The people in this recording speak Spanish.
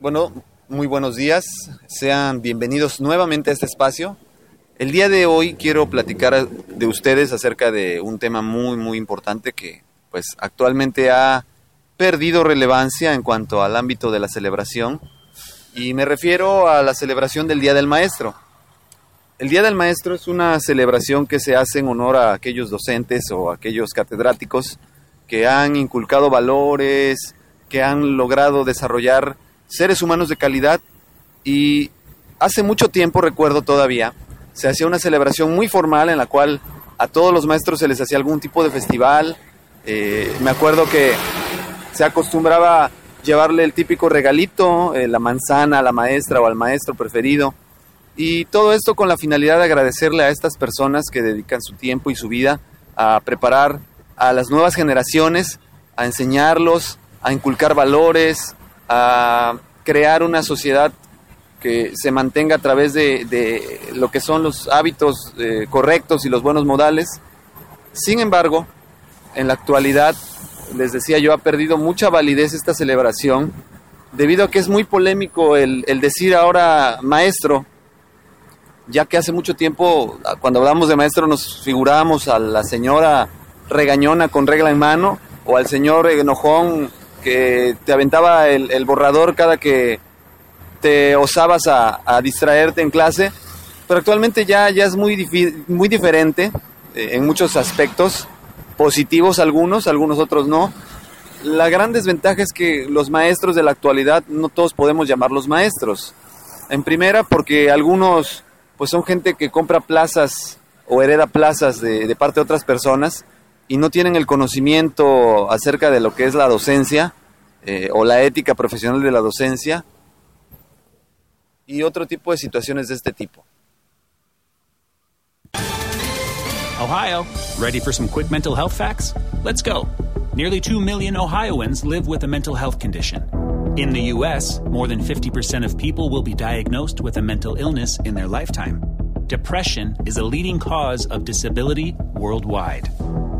Bueno, muy buenos días. Sean bienvenidos nuevamente a este espacio. El día de hoy quiero platicar de ustedes acerca de un tema muy muy importante que pues actualmente ha perdido relevancia en cuanto al ámbito de la celebración y me refiero a la celebración del Día del Maestro. El Día del Maestro es una celebración que se hace en honor a aquellos docentes o aquellos catedráticos que han inculcado valores, que han logrado desarrollar seres humanos de calidad y hace mucho tiempo, recuerdo todavía, se hacía una celebración muy formal en la cual a todos los maestros se les hacía algún tipo de festival. Eh, me acuerdo que se acostumbraba llevarle el típico regalito, eh, la manzana a la maestra o al maestro preferido. Y todo esto con la finalidad de agradecerle a estas personas que dedican su tiempo y su vida a preparar a las nuevas generaciones, a enseñarlos, a inculcar valores, a crear una sociedad que se mantenga a través de, lo que son los hábitos eh, correctos y los buenos modales. Sin embargo, en la actualidad, les decía yo, ha perdido mucha validez esta celebración debido a que es muy polémico el, el decir ahora maestro, ya que hace mucho tiempo, cuando hablamos de maestro, nos figurábamos a la señora regañona con regla en mano o al señor enojón que te aventaba el, borrador cada que te osabas a, distraerte en clase, pero actualmente ya, ya es muy, muy diferente eh, en muchos aspectos, positivos algunos, algunos otros no. La gran desventaja es que los maestros de la actualidad no todos podemos llamarlos maestros. En primera, porque algunos pues son gente que compra plazas o hereda plazas de, de parte de otras personas y no tienen el conocimiento acerca de lo que es la docencia eh, o la ética profesional de la docencia y otro tipo de situaciones de este tipo. Ohio, ready for some quick mental health facts? Let's go. Nearly 2 million Ohioans live with a mental health condition. In the U.S., more than 50% of people will be diagnosed with a mental illness in their lifetime. Depression is a leading cause of disability worldwide.